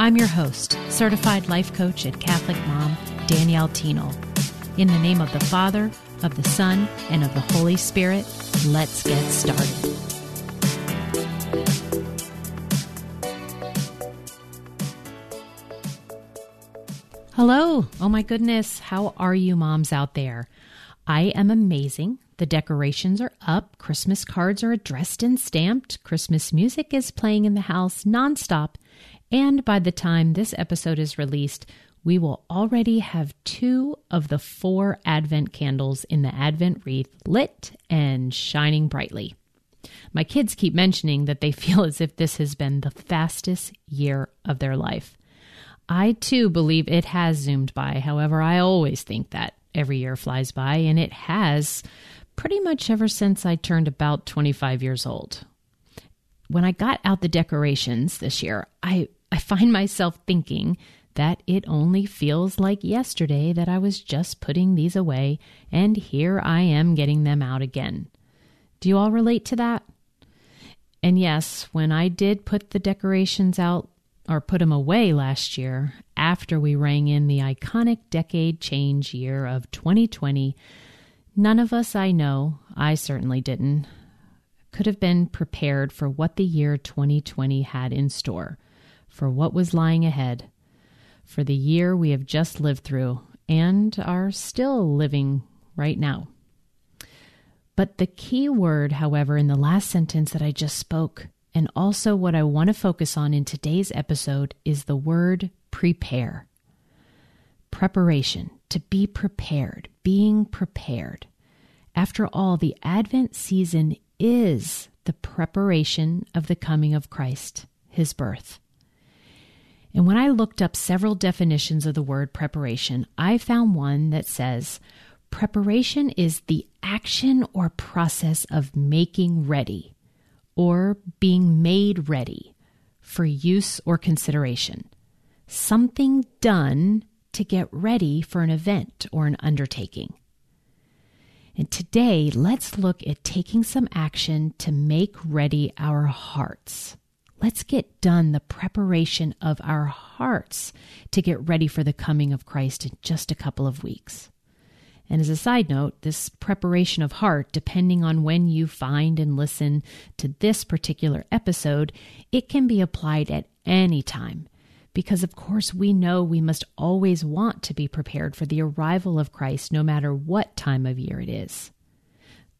I'm your host, certified life coach and Catholic mom, Danielle Thienel. In the name of the Father, of the Son, and of the Holy Spirit, let's get started. Hello. Oh my goodness. How are you, moms out there? I am amazing. The decorations are up. Christmas cards are addressed and stamped. Christmas music is playing in the house nonstop. And by the time this episode is released, we will already have two of the four Advent candles in the Advent wreath lit and shining brightly. My kids keep mentioning that they feel as if this has been the fastest year of their life. I too believe it has zoomed by. However, I always think that every year flies by, and it has pretty much ever since I turned about 25 years old. When I got out the decorations this year, I I find myself thinking that it only feels like yesterday that I was just putting these away, and here I am getting them out again. Do you all relate to that? And yes, when I did put the decorations out or put them away last year, after we rang in the iconic decade change year of 2020, none of us I know, I certainly didn't, could have been prepared for what the year 2020 had in store for what was lying ahead, for the year we have just lived through and are still living right now. But the key word, however, in the last sentence that I just spoke, and also what I want to focus on in today's episode, is the word prepare. Preparation, to be prepared, being prepared. After all, the Advent season is the preparation of the coming of Christ, his birth. And when I looked up several definitions of the word preparation, I found one that says preparation is the action or process of making ready or being made ready for use or consideration. Something done to get ready for an event or an undertaking. And today, let's look at taking some action to make ready our hearts. Let's get done the preparation of our hearts to get ready for the coming of Christ in just a couple of weeks. And as a side note, this preparation of heart, depending on when you find and listen to this particular episode, it can be applied at any time. Because, of course, we know we must always want to be prepared for the arrival of Christ, no matter what time of year it is.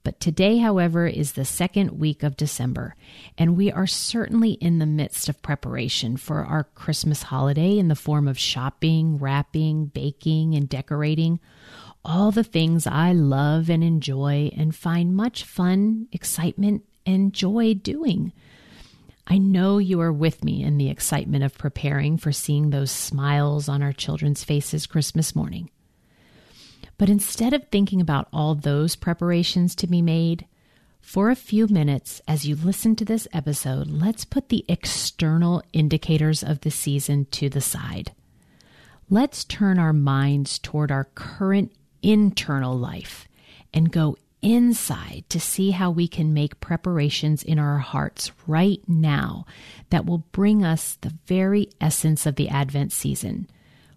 But today, however, is the second week of December, and we are certainly in the midst of preparation for our Christmas holiday in the form of shopping, wrapping, baking, and decorating. All the things I love and enjoy and find much fun, excitement, and joy doing. I know you are with me in the excitement of preparing for seeing those smiles on our children's faces Christmas morning. But instead of thinking about all those preparations to be made, for a few minutes as you listen to this episode, let's put the external indicators of the season to the side. Let's turn our minds toward our current internal life and go inside to see how we can make preparations in our hearts right now that will bring us the very essence of the Advent season,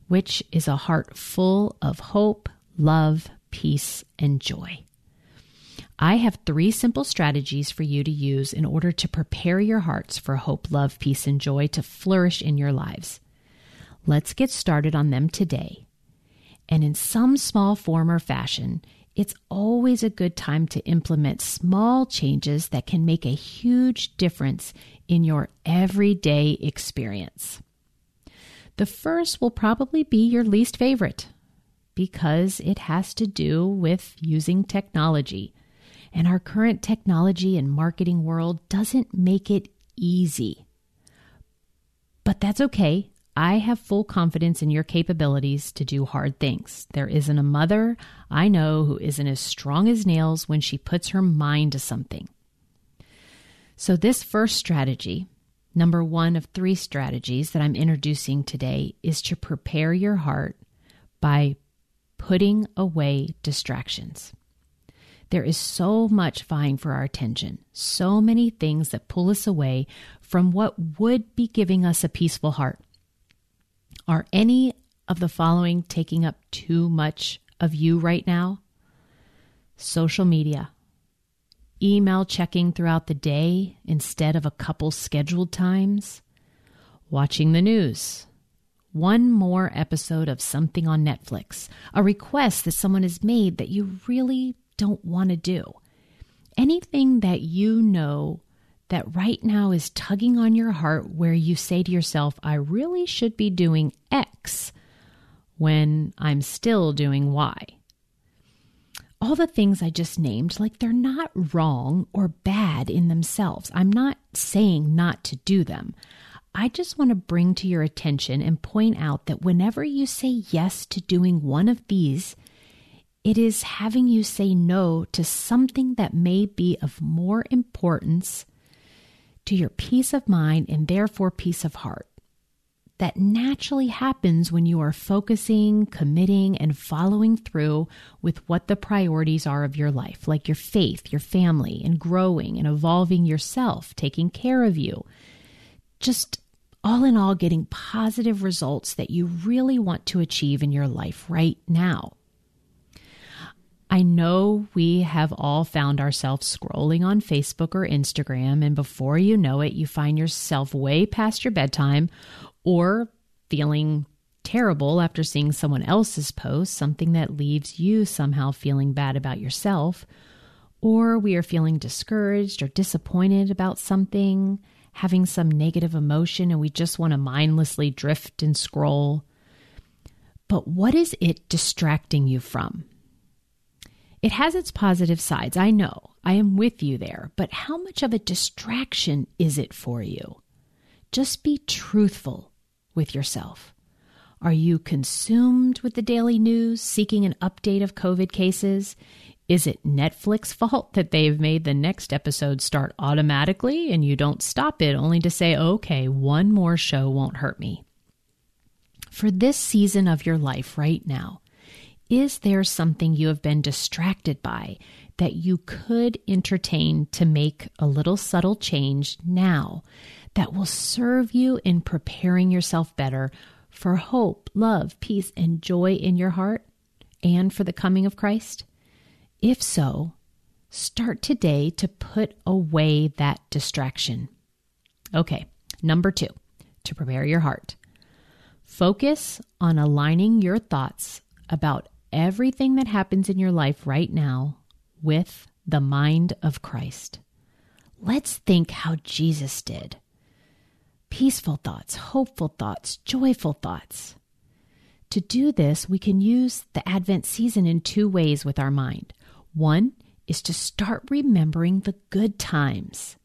which is a heart full of hope, love, peace, and joy. I have three simple strategies for you to use in order to prepare your hearts for hope, love, peace, and joy to flourish in your lives. Let's get started on them today. And in some small form or fashion, it's always a good time to implement small changes that can make a huge difference in your everyday experience. The first will probably be your least favorite because it has to do with using technology. And our current technology and marketing world doesn't make it easy. But that's okay. I have full confidence in your capabilities to do hard things. There isn't a mother I know who isn't as strong as nails when she puts her mind to something. So, this first strategy, number one of three strategies that I'm introducing today, is to prepare your heart by putting away distractions. There is so much vying for our attention, so many things that pull us away from what would be giving us a peaceful heart. Are any of the following taking up too much of you right now? Social media, email checking throughout the day instead of a couple scheduled times, watching the news, one more episode of something on Netflix, a request that someone has made that you really don't want to do. Anything that you know that right now is tugging on your heart where you say to yourself, I really should be doing X when I'm still doing Y. All the things I just named, like they're not wrong or bad in themselves. I'm not saying not to do them. I just want to bring to your attention and point out that whenever you say yes to doing one of these, it is having you say no to something that may be of more importance to your peace of mind and therefore peace of heart. That naturally happens when you are focusing, committing, and following through with what the priorities are of your life, like your faith, your family, and growing and evolving yourself, taking care of you. Just all in all, getting positive results that you really want to achieve in your life right now. I know we have all found ourselves scrolling on Facebook or Instagram, and before you know it, you find yourself way past your bedtime or feeling terrible after seeing someone else's post, something that leaves you somehow feeling bad about yourself, or we are feeling discouraged or disappointed about something, having some negative emotion, and we just want to mindlessly drift and scroll. But what is it distracting you from? It has its positive sides, I know. I am with you there. But how much of a distraction is it for you? Just be truthful with yourself. Are you consumed with the daily news, seeking an update of COVID cases? Is it Netflix fault that they've made the next episode start automatically and you don't stop it only to say, okay, one more show won't hurt me? For this season of your life right now, is there something you have been distracted by that you could entertain to make a little subtle change now that will serve you in preparing yourself better for hope, love, peace, and joy in your heart and for the coming of Christ? If so, start today to put away that distraction. Okay, number two, to prepare your heart. Focus on aligning your thoughts about everything that happens in your life right now with the mind of Christ. Let's think how Jesus did peaceful thoughts, hopeful thoughts, joyful thoughts. To do this, we can use the Advent season in two ways with our mind. One is to start remembering the good times,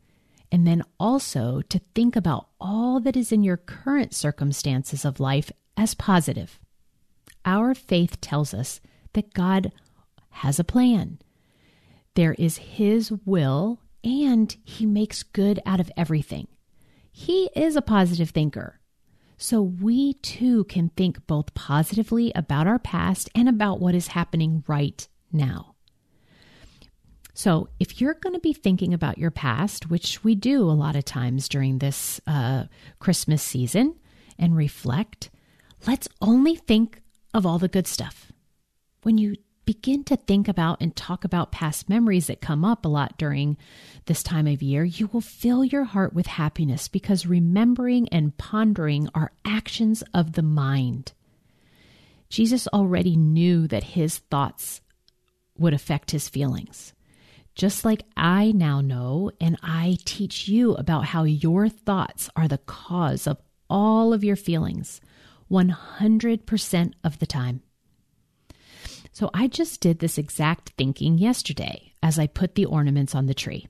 and then also to think about all that is in your current circumstances of life as positive. Our faith tells us that God has a plan. There is His will, and He makes good out of everything. He is a positive thinker. So we too can think both positively about our past and about what is happening right now. So, if you're going to be thinking about your past, which we do a lot of times during this uh, Christmas season, and reflect, let's only think of all the good stuff. When you begin to think about and talk about past memories that come up a lot during this time of year, you will fill your heart with happiness because remembering and pondering are actions of the mind. Jesus already knew that his thoughts would affect his feelings. Just like I now know and I teach you about how your thoughts are the cause of all of your feelings. 100% of the time. So I just did this exact thinking yesterday as I put the ornaments on the tree.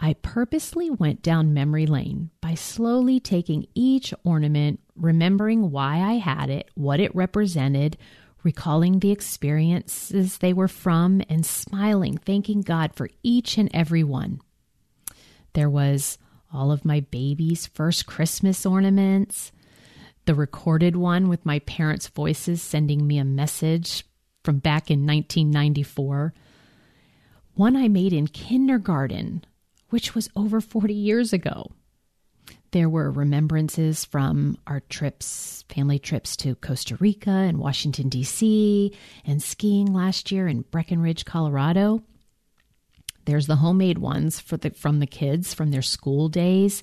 I purposely went down memory lane by slowly taking each ornament, remembering why I had it, what it represented, recalling the experiences they were from, and smiling, thanking God for each and every one. There was all of my baby's first Christmas ornaments, the recorded one with my parents' voices sending me a message from back in 1994, one I made in kindergarten, which was over 40 years ago. There were remembrances from our trips, family trips to Costa Rica and Washington, D.C., and skiing last year in Breckenridge, Colorado. There's the homemade ones for the, from the kids from their school days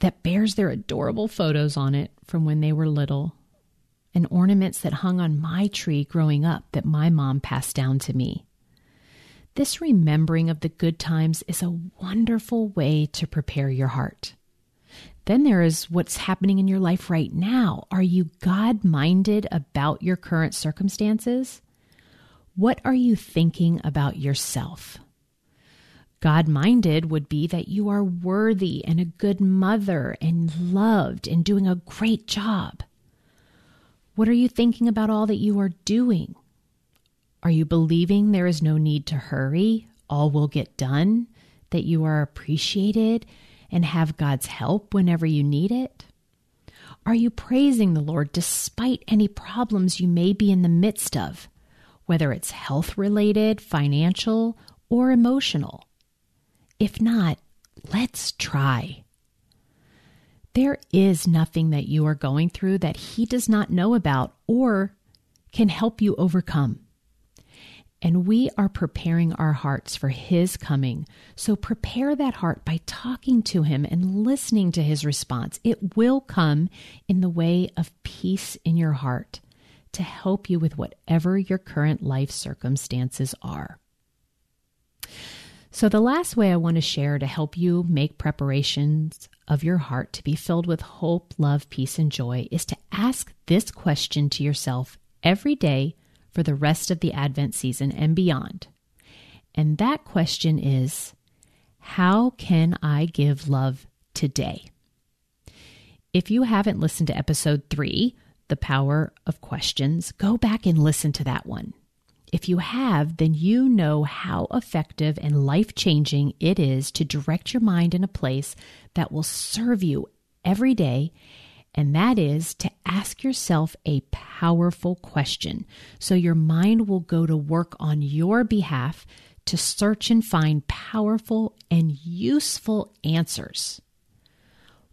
that bears their adorable photos on it from when they were little, and ornaments that hung on my tree growing up that my mom passed down to me. This remembering of the good times is a wonderful way to prepare your heart. Then there is what's happening in your life right now. Are you God minded about your current circumstances? What are you thinking about yourself? God minded would be that you are worthy and a good mother and loved and doing a great job. What are you thinking about all that you are doing? Are you believing there is no need to hurry? All will get done? That you are appreciated and have God's help whenever you need it? Are you praising the Lord despite any problems you may be in the midst of, whether it's health related, financial, or emotional? If not, let's try. There is nothing that you are going through that He does not know about or can help you overcome. And we are preparing our hearts for His coming. So prepare that heart by talking to Him and listening to His response. It will come in the way of peace in your heart to help you with whatever your current life circumstances are. So, the last way I want to share to help you make preparations of your heart to be filled with hope, love, peace, and joy is to ask this question to yourself every day for the rest of the Advent season and beyond. And that question is How can I give love today? If you haven't listened to episode three, The Power of Questions, go back and listen to that one. If you have, then you know how effective and life changing it is to direct your mind in a place that will serve you every day and that is to ask yourself a powerful question. So your mind will go to work on your behalf to search and find powerful and useful answers.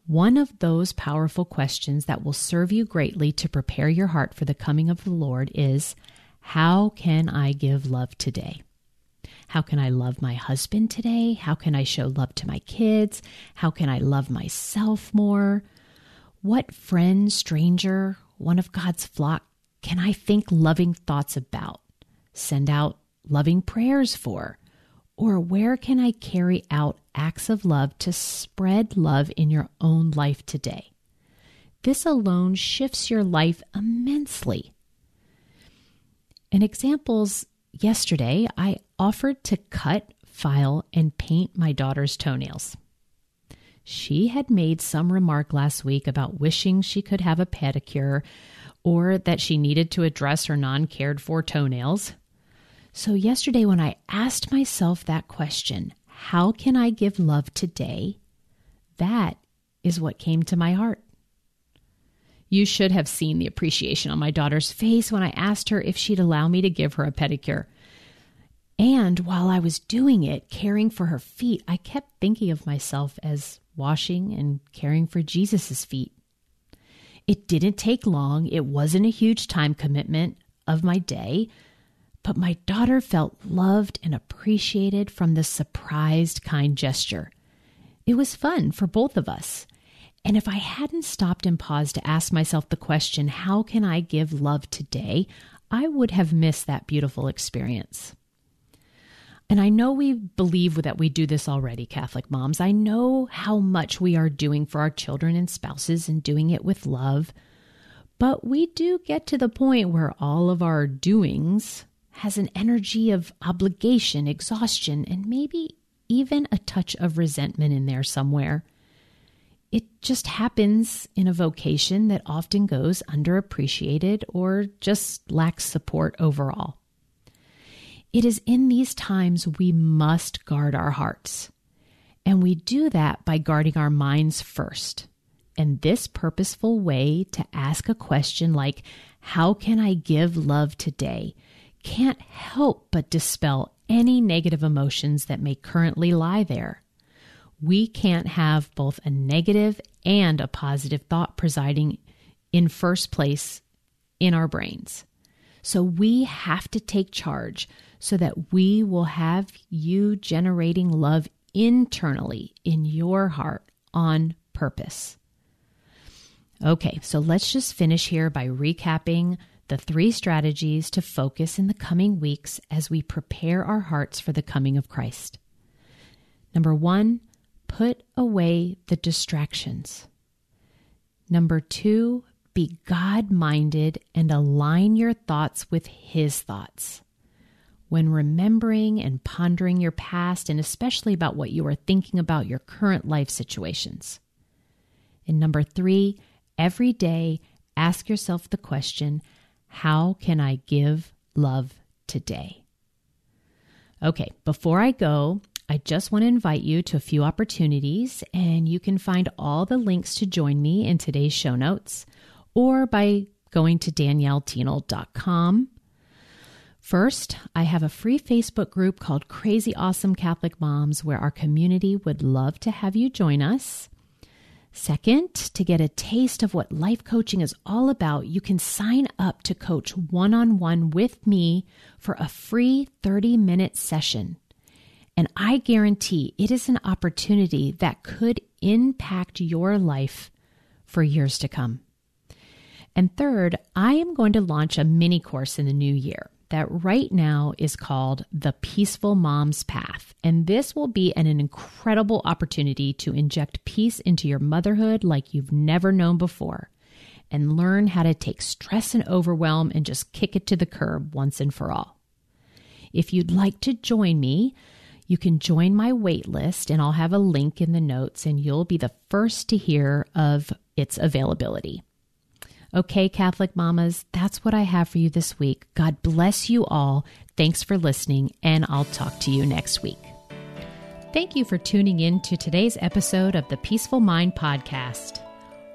One of those powerful questions that will serve you greatly to prepare your heart for the coming of the Lord is How can I give love today? How can I love my husband today? How can I show love to my kids? How can I love myself more? What friend, stranger, one of God's flock can I think loving thoughts about, send out loving prayers for? Or where can I carry out acts of love to spread love in your own life today? This alone shifts your life immensely. In examples, yesterday I offered to cut, file, and paint my daughter's toenails. She had made some remark last week about wishing she could have a pedicure or that she needed to address her non cared for toenails. So, yesterday, when I asked myself that question, how can I give love today? That is what came to my heart. You should have seen the appreciation on my daughter's face when I asked her if she'd allow me to give her a pedicure. And while I was doing it, caring for her feet, I kept thinking of myself as washing and caring for Jesus' feet. It didn't take long, it wasn't a huge time commitment of my day, but my daughter felt loved and appreciated from the surprised, kind gesture. It was fun for both of us. And if I hadn't stopped and paused to ask myself the question, how can I give love today? I would have missed that beautiful experience. And I know we believe that we do this already, Catholic moms. I know how much we are doing for our children and spouses and doing it with love. But we do get to the point where all of our doings has an energy of obligation, exhaustion, and maybe even a touch of resentment in there somewhere. It just happens in a vocation that often goes underappreciated or just lacks support overall. It is in these times we must guard our hearts. And we do that by guarding our minds first. And this purposeful way to ask a question like, How can I give love today? can't help but dispel any negative emotions that may currently lie there. We can't have both a negative and a positive thought presiding in first place in our brains. So we have to take charge so that we will have you generating love internally in your heart on purpose. Okay, so let's just finish here by recapping the three strategies to focus in the coming weeks as we prepare our hearts for the coming of Christ. Number one, put away the distractions. Number two, be God minded and align your thoughts with His thoughts. When remembering and pondering your past, and especially about what you are thinking about your current life situations. And number three, every day ask yourself the question how can I give love today? Okay, before I go, I just want to invite you to a few opportunities, and you can find all the links to join me in today's show notes or by going to daniellethienel.com. First, I have a free Facebook group called Crazy Awesome Catholic Moms where our community would love to have you join us. Second, to get a taste of what life coaching is all about, you can sign up to coach one on one with me for a free 30 minute session. And I guarantee it is an opportunity that could impact your life for years to come. And third, I am going to launch a mini course in the new year that right now is called The Peaceful Mom's Path. And this will be an, incredible opportunity to inject peace into your motherhood like you've never known before and learn how to take stress and overwhelm and just kick it to the curb once and for all. If you'd like to join me, you can join my wait list and I'll have a link in the notes and you'll be the first to hear of its availability. Okay, Catholic mamas, that's what I have for you this week. God bless you all. Thanks for listening, and I'll talk to you next week. Thank you for tuning in to today's episode of the Peaceful Mind Podcast.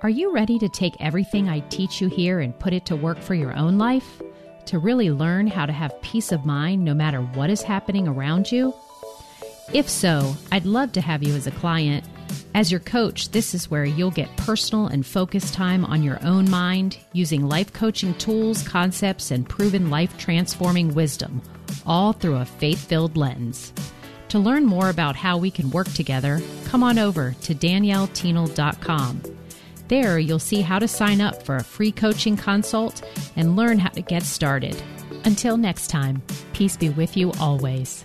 Are you ready to take everything I teach you here and put it to work for your own life? To really learn how to have peace of mind no matter what is happening around you? If so, I'd love to have you as a client as your coach, this is where you'll get personal and focused time on your own mind using life coaching tools, concepts, and proven life transforming wisdom, all through a faith filled lens. To learn more about how we can work together, come on over to daniellethienel.com. There, you'll see how to sign up for a free coaching consult and learn how to get started. Until next time, peace be with you always.